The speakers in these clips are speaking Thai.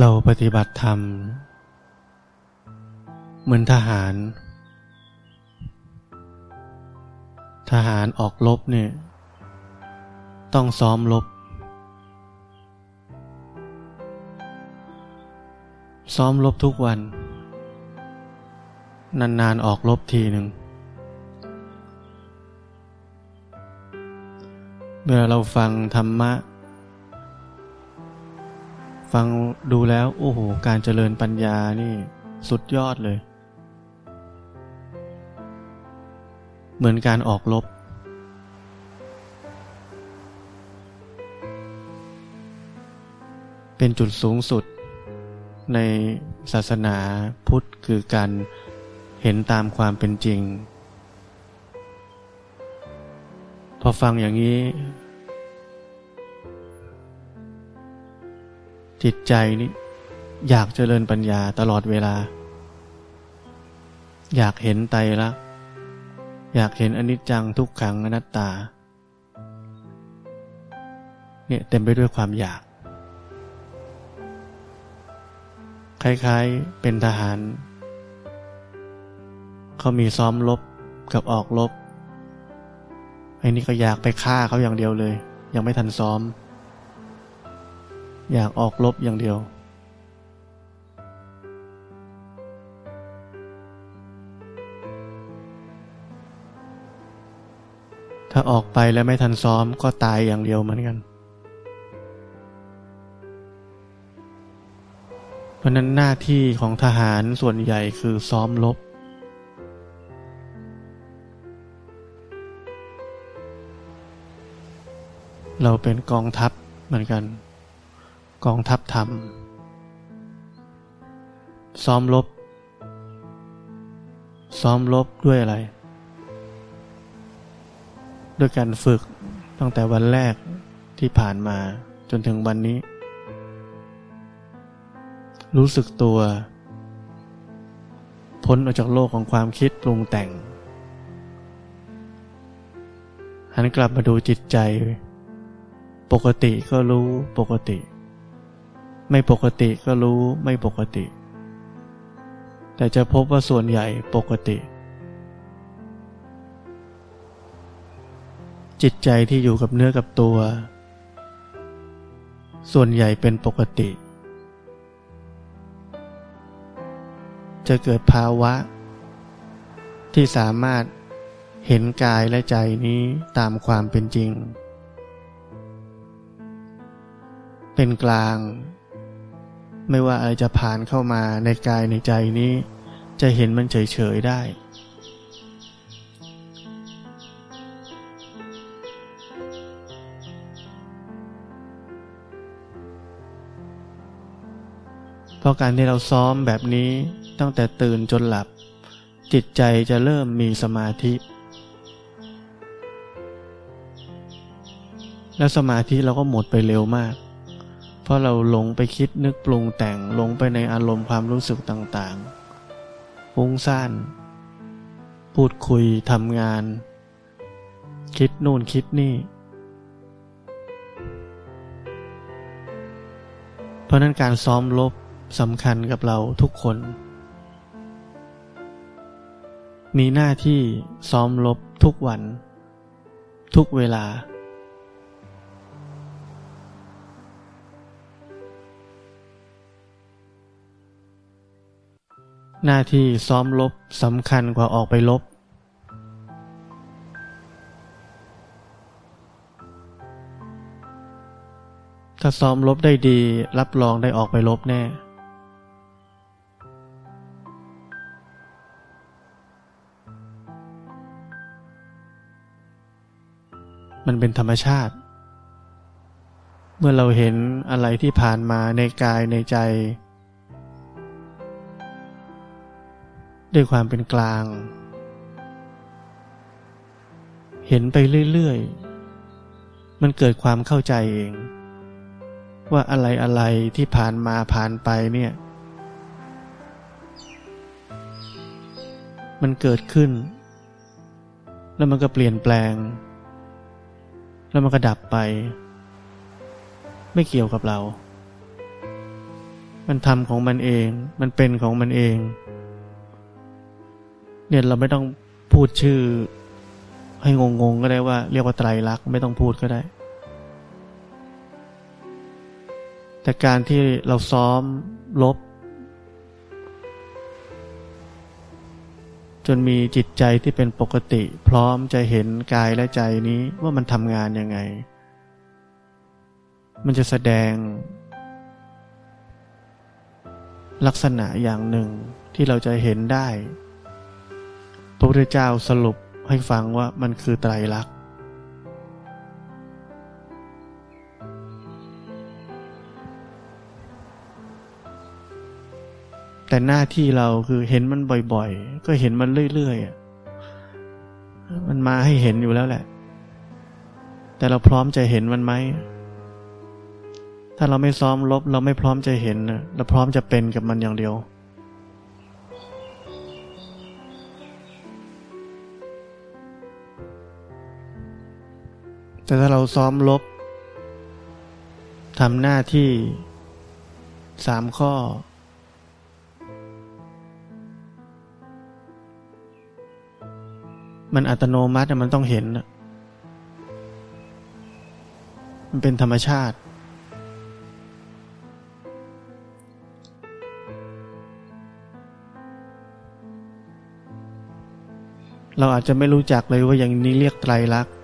เราปฏิบัติธรรม เหมือนทหาร ทหารออกรบเนี่ย ต้องซ้อมรบซ้อมรบทุกวัน นานๆออกรบทีหนึ่งเมื่อเราฟังธรรมะ ฟังดูแล้วโอ้โห การเจริญปัญญานี่สุดยอดเลย เหมือนการออกรบเป็นจุดสูงสุด ในศาสนาพุทธคือการเห็นตามความเป็นจริง พอฟังอย่างนี้ จิตใจนี่อยากเจริญปัญญาตลอดเวลา อยากเห็นไตรลักษณ์อยากเห็นอนิจจังทุกขังอนัตตา เนี่ยเต็มไปด้วยความอยาก คล้ายๆเป็นทหาร เขามีซ้อมรบกับออกรบไอ้นี่ก็อยากไปฆ่าเขาอย่างเดียวเลย ยังไม่ทันซ้อม อยากออกรบอย่างเดียว ถ้าออกไปแล้วไม่ทันซ้อมก็ตายอย่างเดียวเหมือนกัน เพราะนั้นหน้าที่ของทหารส่วนใหญ่คือซ้อมรบเราเป็นกองทัพเหมือนกัน กองทัพธรรม ซ้อมรบซ้อมรบด้วยอะไร ด้วยการฝึกตั้งแต่วันแรกที่ผ่านมาจนถึงวันนี้ รู้สึกตัว พ้นออกจากโลกของความคิดปรุงแต่ง หันกลับมาดูจิตใจ ปกติก็รู้ปกติ ไม่ปกติก็รู้ไม่ปกติ แต่จะพบว่าส่วนใหญ่ปกติ จิตใจที่อยู่กับเนื้อกับตัว ส่วนใหญ่เป็นปกติ จะเกิดภาวะ ที่สามารถเห็นกายและใจนี้ตามความเป็นจริง เป็นกลาง ไม่ว่าอะไรจะผ่านเข้ามาในกายในใจนี้ จะเห็นมันเฉยๆได้ เพราะการที่เราซ้อมแบบนี้ตั้งแต่ตื่นจนหลับ จิตใจจะเริ่มมีสมาธิ แล้วสมาธิเราก็หมดไปเร็วมาก เพราะเราหลงไปคิดนึกปรุงแต่งหลงไปในอารมณ์ความรู้สึกต่างๆฟุ้งซ่าน พูดคุยทำงาน คิดนู่นคิดนี่ เพราะนั้นการซ้อมลบสำคัญกับเราทุกคน มีหน้าที่ซ้อมลบทุกวัน ทุกเวลา หน้าที่ซ้อมลบสำคัญกว่าออกไปลบ ถ้าซ้อมลบได้ดีรับรองได้ออกไปลบแน่ มันเป็นธรรมชาติ เมื่อเราเห็นอะไรที่ผ่านมาในกายในใจ ด้วยความเป็นกลาง เห็นไปเรื่อยๆ มันเกิดความเข้าใจเอง ว่าอะไรอะไรที่ผ่านมาผ่านไปเนี่ย มันเกิดขึ้น แล้วมันก็เปลี่ยนแปลง แล้วมันก็ดับไป ไม่เกี่ยวกับเรา มันทำของมันเอง มันเป็นของมันเอง เนี่ยเราไม่ต้องพูดชื่อ ให้งงๆก็ได้ว่า เรียกว่าไตรลักษณ์ไม่ต้องพูดก็ได้ แต่การที่เราซ้อมลบ จนมีจิตใจที่เป็นปกติ พร้อมจะเห็นกายและใจนี้ว่ามันทำงานยังไง มันจะแสดง ลักษณะอย่างหนึ่งที่เราจะเห็นได้ พระพุทธเจ้าสรุปให้ฟังว่ามันคือไตรลักษณ์แต่หน้าที่เราคือเห็นมันบ่อยๆ ก็เห็นมันเรื่อยๆ มันมาให้เห็นอยู่แล้วแหละ แต่เราพร้อมจะเห็นมันไหม ถ้าเราไม่ซ้อมลบ เราไม่พร้อมจะเห็นเราพร้อมจะเป็นกับมันอย่างเดียว แต่ถ้าเราซ้อมลบทำหน้าที่สามข้อ มันอัตโนมัติมันต้องเห็น มันเป็นธรรมชาติ เราอาจจะไม่รู้จักเลยว่าอย่างนี้เรียกไตรลักษณ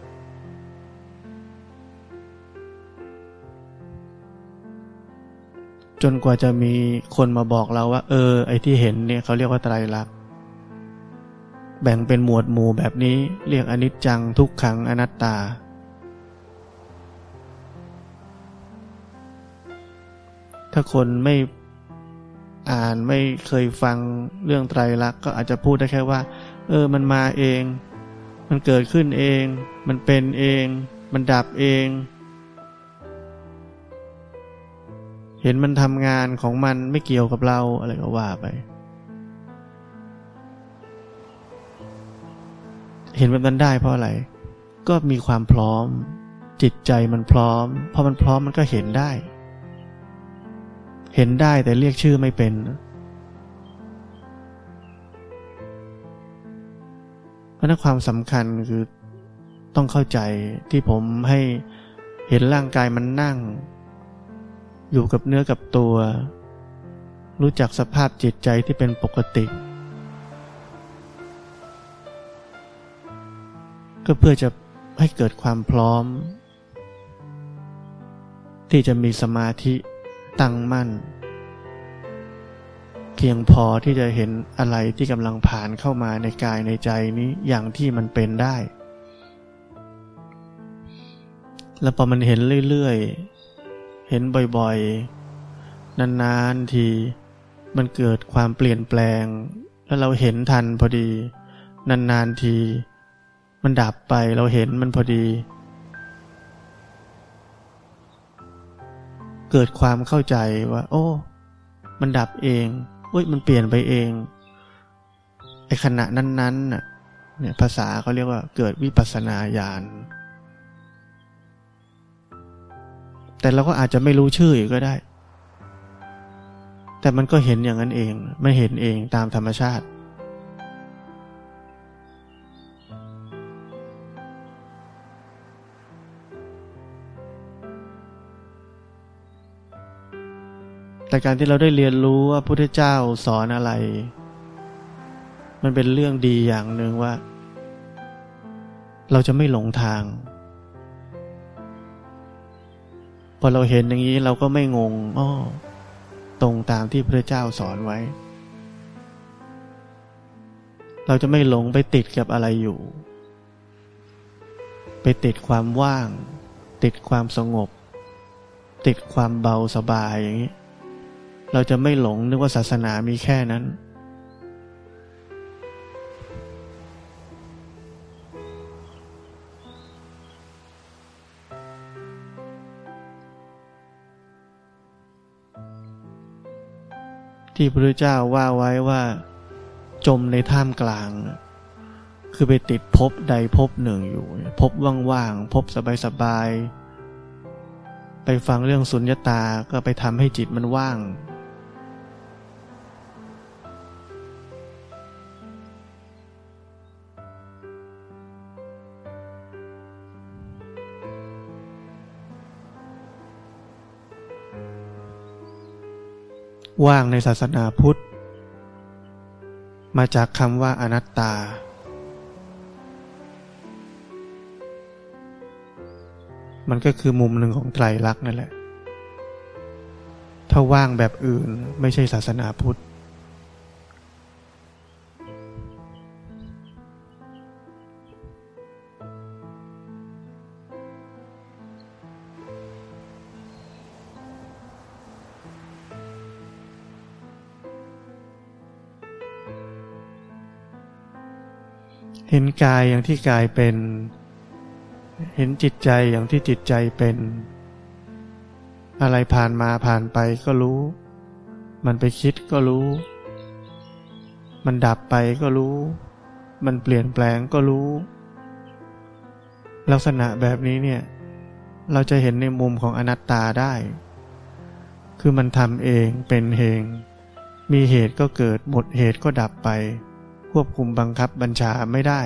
จนกว่าจะมีคนมาบอกเราว่า เออ ไอ้ที่เห็นเนี่ยเขาเรียกว่าไตรลักษณ์แบ่งเป็นหมวดหมู่แบบนี้เรียกอนิจจังทุกขังอนัตตา ถ้าคนไม่อ่านไม่เคยฟังเรื่องไตรลักษณ์ก็อาจจะพูดได้แค่ว่า เออ มันมาเอง มันเกิดขึ้นเอง มันเป็นเอง มันดับเอง เห็นมันทำงานของมันไม่เกี่ยวกับเราอะไรก็ว่าไป เห็นแบบนั้นได้เพราะอะไร ก็มีความพร้อม จิตใจมันพร้อมพอมันพร้อมมันก็เห็นได้ เห็นได้แต่เรียกชื่อไม่เป็น เพราะนั้นความสำคัญคือต้องเข้าใจที่ผมให้เห็นร่างกายมันนั่ง อยู่กับเนื้อกับตัว รู้จักสภาพจิตใจที่เป็นปกติ ก็เพื่อจะให้เกิดความพร้อม ที่จะมีสมาธิตั้งมั่น เพียงพอที่จะเห็นอะไรที่กำลังผ่านเข้ามาในกายในใจนี้อย่างที่มันเป็นได้ แล้วพอมันเห็นเรื่อย เห็นบ่อยๆ นานๆทีมันเกิดความเปลี่ยนแปลง แล้วเราเห็นทันพอดี นานๆที มันดับไปเราเห็นมันพอดี เกิดความเข้าใจว่า โอ้ มันดับเองอุ้ยมันเปลี่ยนไปเองไอ้ขณะนั้นๆน่ะเนี่ยภาษาเขาเรียกว่าเกิดวิปัสสนาญาณ แต่เราก็อาจจะไม่รู้ชื่อก็ได้ แต่มันก็เห็นอย่างนั้นเอง มันเห็นเองตามธรรมชาติ แต่การที่เราได้เรียนรู้ว่าพุทธเจ้าสอนอะไร มันเป็นเรื่องดีอย่างหนึ่งว่า เราจะไม่หลงทาง พอเราเห็นอย่างนี้เราก็ไม่งงอ้อตรงตามที่พระเจ้าสอนไว้ เราจะไม่หลงไปติดกับอะไรอยู่ ไปติดความว่าง ติดความสงบ ติดความเบาสบายอย่างนี้ เราจะไม่หลงนึกว่าศาสนามีแค่นั้น ที่พระเจ้าว่าไว้ว่า จมในท่ามกลาง คือไปติดพบใดพบหนึ่งอยู่ พบว่างๆพบสบายๆไปฟังเรื่องสุญญตาก็ไปทำให้จิตมันว่าง ว่างในศาสนาพุทธ มาจากคำว่าอนัตตา มันก็คือมุมหนึ่งของไตรลักษณ์นั่นแหละ ถ้าว่างแบบอื่นไม่ใช่ศาสนาพุทธ เห็นกายอย่างที่กายเป็น เห็นจิตใจอย่างที่จิตใจเป็น อะไรผ่านมาผ่านไปก็รู้ มันไปคิดก็รู้ มันดับไปก็รู้ มันเปลี่ยนแปลงก็รู้ ลักษณะแบบนี้เนี่ย เราจะเห็นในมุมของอนัตตาได้ คือมันทำเองเป็นเอง มีเหตุก็เกิดหมดเหตุก็ดับไป ควบคุมบังคับบัญชาไม่ได้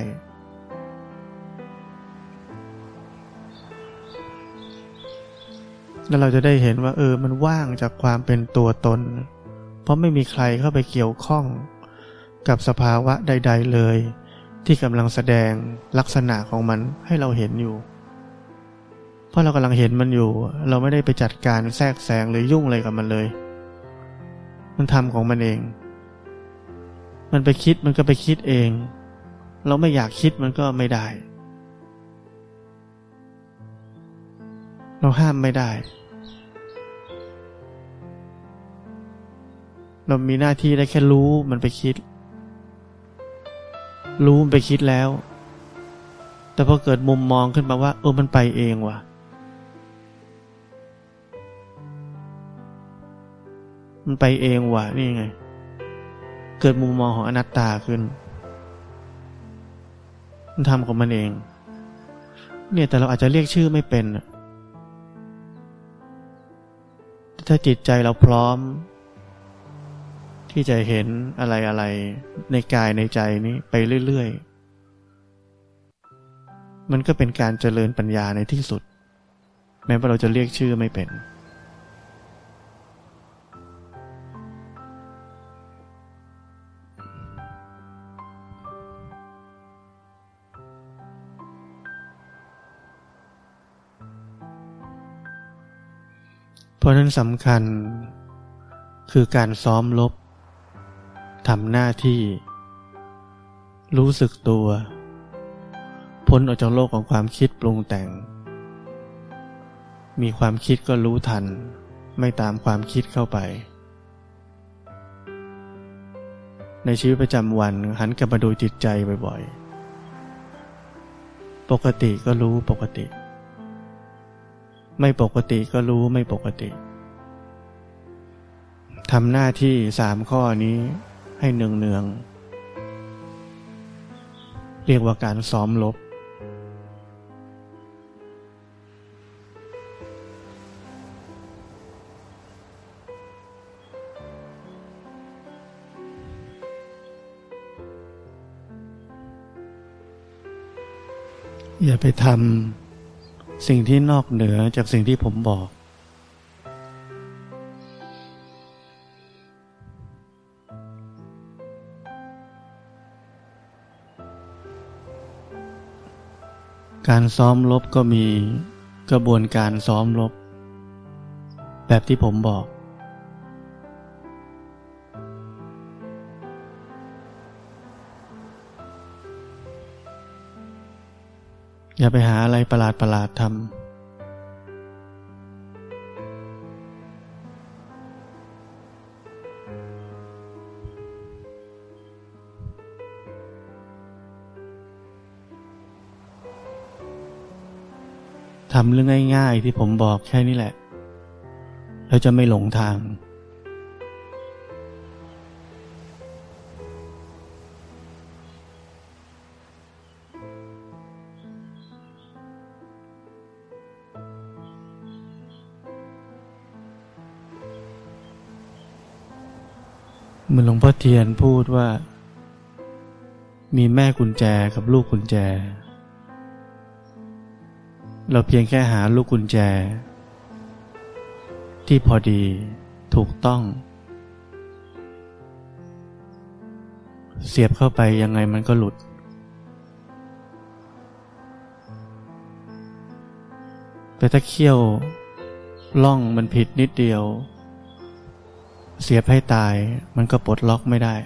แล้วเราจะได้เห็นว่าเออมันว่างจากความเป็นตัวตน เพราะไม่มีใครเข้าไปเกี่ยวข้องกับสภาวะใด ๆ เลย ที่กำลังแสดงลักษณะของมันให้เราเห็นอยู่ เพราะเรากำลังเห็นมันอยู่ เราไม่ได้ไปจัดการแทรกแซงหรือยุ่งอะไรกับมันเลย มันทำของมันเอง มันไปคิดมันก็ไปคิดเอง เราไม่อยากคิดมันก็ไม่ได้ เราห้ามไม่ได้ เรามีหน้าที่ได้แค่รู้มันไปคิด รู้มันไปคิดแล้ว แต่พอเกิดมุมมองขึ้นมาว่า เออมันไปเองว่ะมันไปเองว่ะนี่ไง เกิดมุมมองของอนัตตาขึ้น มันทำของมันเอง เนี่ยแต่เราอาจจะเรียกชื่อไม่เป็น ถ้าจิตใจเราพร้อม ที่จะเห็นอะไรอะไรในกายในใจนี้ไปเรื่อยๆ มันก็เป็นการเจริญปัญญาในที่สุด แม้ว่าเราจะเรียกชื่อไม่เป็น ราะนั้นสำคัญ คือการซ้อมลบทำหน้าที่ รู้สึกตัว พ้นออกจากโลกของความคิดปรุงแต่ง มีความคิดก็รู้ทัน ไม่ตามความคิดเข้าไป ในชีวิตประจำวันหันกลับมาดูจิตใจบ่อยๆ ปกติก็รู้ปกติ ไม่ปกติก็รู้ไม่ปกติทำหน้าที่สามข้อนี้ให้เนืองเนือง เรียกว่าการซ้อมลบ อย่าไปทำ สิ่งที่นอกเหนือจากสิ่งที่ผมบอก การซ้อมลบก็มีกระบวนการซ้อมลบ แบบที่ผมบอก อย่าไปหาอะไรประหลาดประหลาดทำทำเรื่องง่าย ๆ ที่ผมบอกแค่นี้แหละแล้วจะไม่หลงทาง เมือหลวงพ่อเทียนพูดว่า มีแม่กุญแจกับลูกกุญแจ เราเพียงแค่หาลูกกุญแจ ที่พอดีถูกต้อง เสียบเข้าไปยังไงมันก็หลุด แต่ถ้าเขี้ยวล่องมันผิดนิดเดียว เสียบให้ตายมันก็ปลดล็อกไม่ได้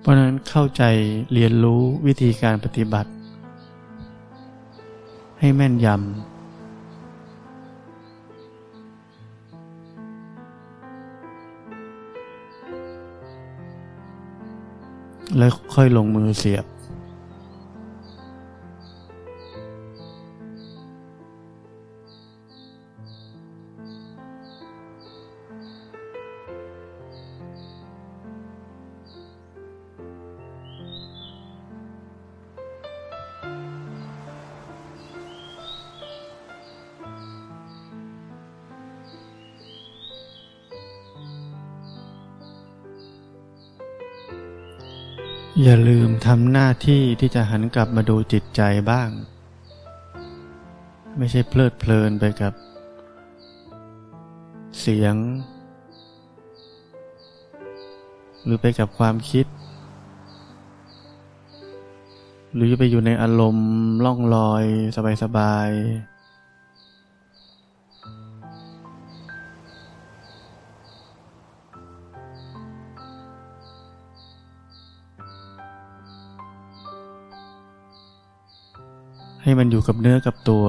เพราะนั้นเข้าใจเรียนรู้วิธีการปฏิบัติ ให้แม่นยำ แล้วค่อยลงมือเสียบ อย่าลืมทำหน้าที่ที่จะหันกลับมาดูจิตใจบ้าง ไม่ใช่เพลิดเพลินไปกับ เสียง หรือไปกับความคิด หรือจะไปอยู่ในอารมณ์ล่องลอย สบายๆ มันอยู่กับเนื้อกับตัว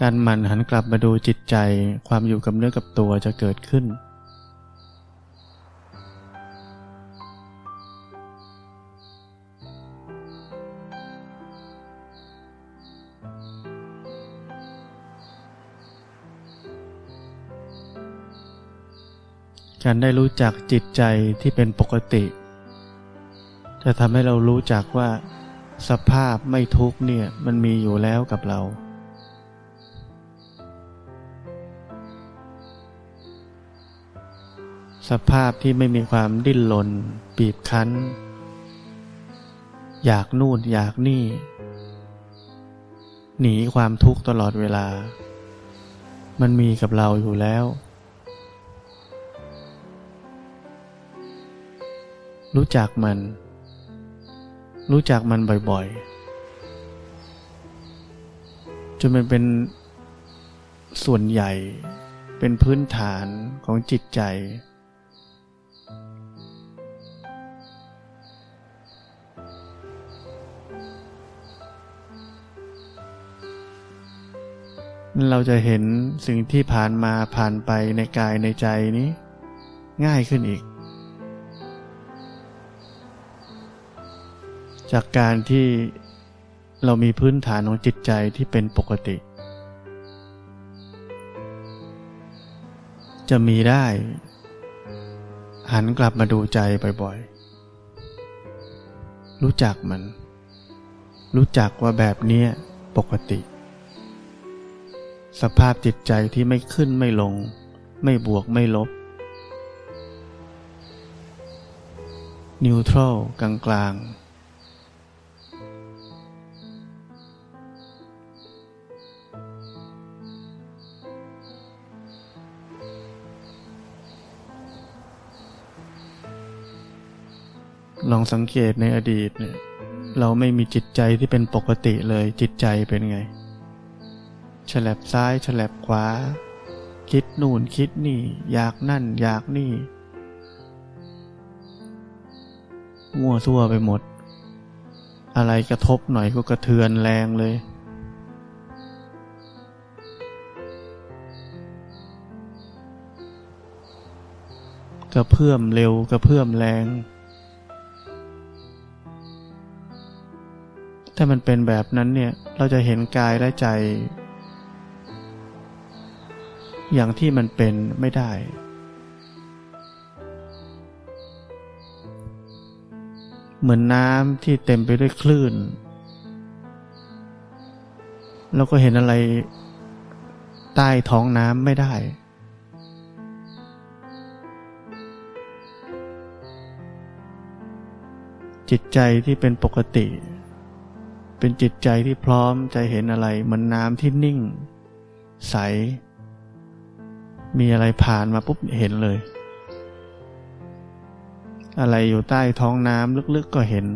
การหมั่นหันกลับมาดูจิตใจ ความอยู่กับเนื้อกับตัวจะเกิดขึ้น การได้รู้จักจิตใจที่เป็นปกติ จะทำให้เรารู้จักว่า สภาพไม่ทุกเนี่ยมันมีอยู่แล้วกับเรา สภาพที่ไม่มีความดิ้นรนบีบคั้น อยากนู่นอยากนี่ หนีความทุกข์ตลอดเวลา มันมีกับเราอยู่แล้วรู้จักมัน รู้จักมันบ่อยๆ จนมันเป็นส่วนใหญ่เป็นพื้นฐานของจิตใจ เราจะเห็นสิ่งที่ผ่านมาผ่านไปในกายในใจนี้ ง่ายขึ้นอีก จากการที่เรามีพื้นฐานของจิตใจที่เป็นปกติ จะมีได้ หันกลับมาดูใจบ่อยๆ รู้จักมัน รู้จักว่าแบบนี้ปกติ สภาพจิตใจที่ไม่ขึ้นไม่ลง ไม่บวกไม่ลบ นิวทรัลกลางก ลองสังเกตในอดีตเนี่ยเราไม่มีจิตใจที่เป็นปกติเลยจิตใจเป็นไงฉลับซ้ายฉลับขวา คิดนู่นคิดนี่ อยากนั่น อยากนี่ มั่วซั่วไปหมด อะไรกระทบหน่อยก็กระเทือนแรงเลย กระเพื่อมเร็วกระเพื่อมแรง ถ้ามันเป็นแบบนั้นเนี่ย เราจะเห็นกายและใจ อย่างที่มันเป็นไม่ได้ เหมือนน้ำที่เต็มไปด้วยคลื่น เราก็เห็นอะไรใต้ท้องน้ำไม่ได้ จิตใจที่เป็นปกติ เป็นจิตใจที่พร้อมใจเห็นอะไรเหมือนน้ำที่นิ่ง ใส มีอะไรผ่านมาปุ๊บเห็นเลย อะไรอยู่ใต้ท้องน้ำลึกๆก็เห็น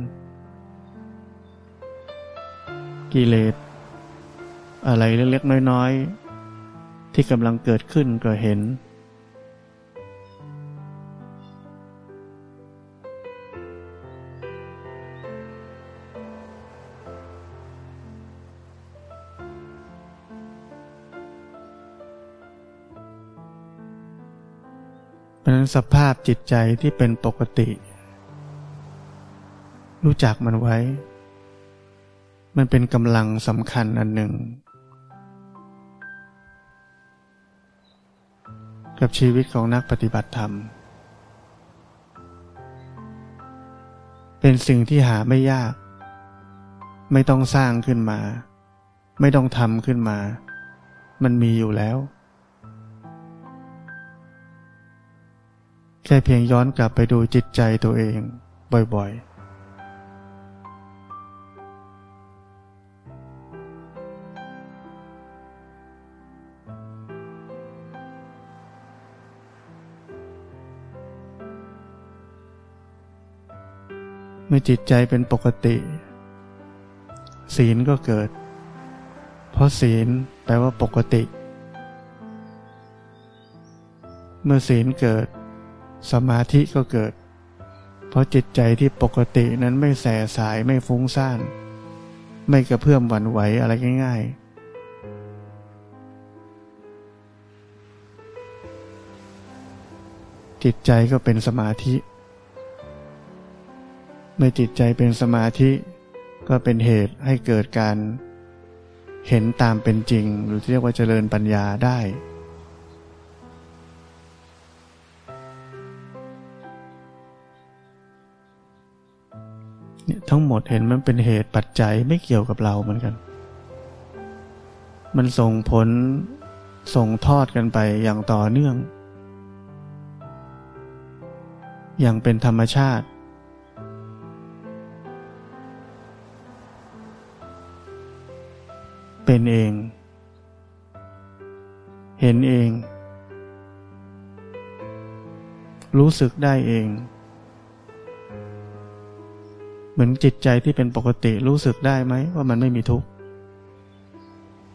กิเลสอะไรเล็กๆน้อยๆ ที่กำลังเกิดขึ้นก็เห็น สภาพจิตใจที่เป็นปกติ รู้จักมันไว้ มันเป็นกำลังสำคัญอันหนึ่ง กับชีวิตของนักปฏิบัติธรรม เป็นสิ่งที่หาไม่ยาก ไม่ต้องสร้างขึ้นมา ไม่ต้องทำขึ้นมา มันมีอยู่แล้ว แค่เพียงย้อนกลับไปดูจิตใจตัวเองบ่อยๆเมื่อจิตใจเป็นปกติ ศีลก็เกิด เพราะศีลแปลว่าปกติ เมื่อศีลเกิด สมาธิก็เกิด เพราะจิตใจที่ปกตินั้นไม่แสสายไม่ฟุ้งซ่าน ไม่กระเพื่อมหวั่นไหวอะไรง่าย ๆจิตใจก็เป็นสมาธิ เมื่อจิตใจเป็นสมาธิ ก็เป็นเหตุให้เกิดการ เห็นตามเป็นจริง หรือที่เรียกว่าเจริญปัญญาได้ เนี่ยทั้งหมดเห็นมันเป็นเหตุปัจจัยไม่เกี่ยวกับเราเหมือนกัน มันส่งผลส่งทอดกันไปอย่างต่อเนื่อง อย่างเป็นธรรมชาติ เป็นเอง เห็นเอง รู้สึกได้เอง เหมือนจิตใจที่เป็นปกติรู้สึกได้ไหมว่ามันไม่มีทุกข์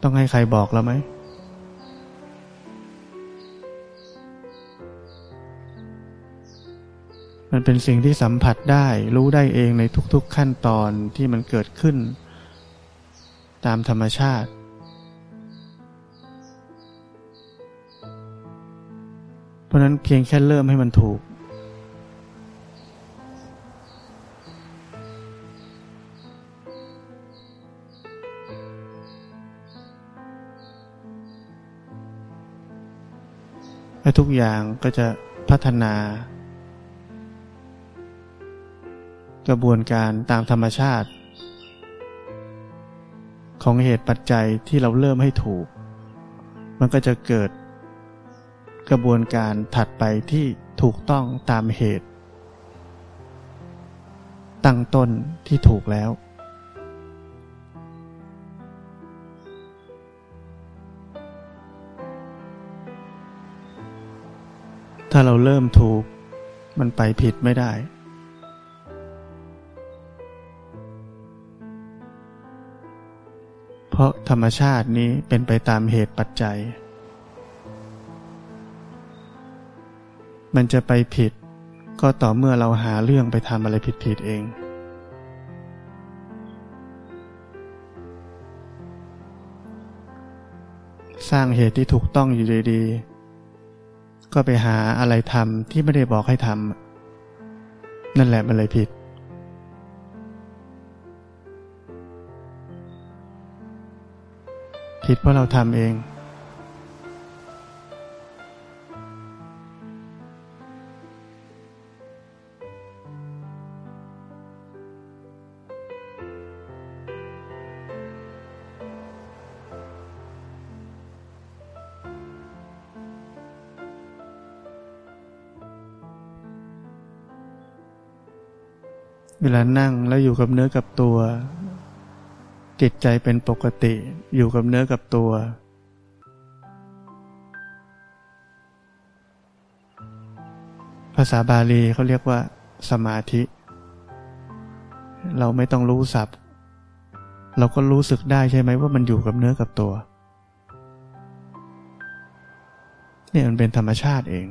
ต้องให้ใครบอกเราไหมมันเป็นสิ่งที่สัมผัสได้รู้ได้เองในทุกๆขั้นตอนที่มันเกิดขึ้น ตามธรรมชาติ เพราะนั้นเพียงแค่เริ่มให้มันถูก และทุกอย่างก็จะพัฒนา กระบวนการตามธรรมชาติ ของเหตุปัจจัยที่เราเริ่มให้ถูก มันก็จะเกิด กระบวนการถัดไปที่ถูกต้องตามเหตุ ตั้งต้นที่ถูกแล้ว ถ้าเราเริ่มถูก มันไปผิดไม่ได้ เพราะธรรมชาตินี้เป็นไปตามเหตุปัจจัย มันจะไปผิด ก็ต่อเมื่อเราหาเรื่องไปทำอะไรผิดๆเองสร้างเหตุที่ถูกต้องอยู่ดีๆ ก็ไปหาอะไรทำที่ไม่ได้บอกให้ทำนั่นแหละมันเลยผิด ผิดเพราะเราทำเอง นั่งแล้วอยู่กับเนื้อกับตัว จิตใจเป็นปกติ อยู่กับเนื้อกับตัว ภาษาบาลีเขาเรียกว่า สมาธิ เราไม่ต้องรู้ศัพท์ เราก็รู้สึกได้ใช่ไหมว่ามันอยู่กับเนื้อกับตัวเนี่ยมันเป็นธรรมชาติเอง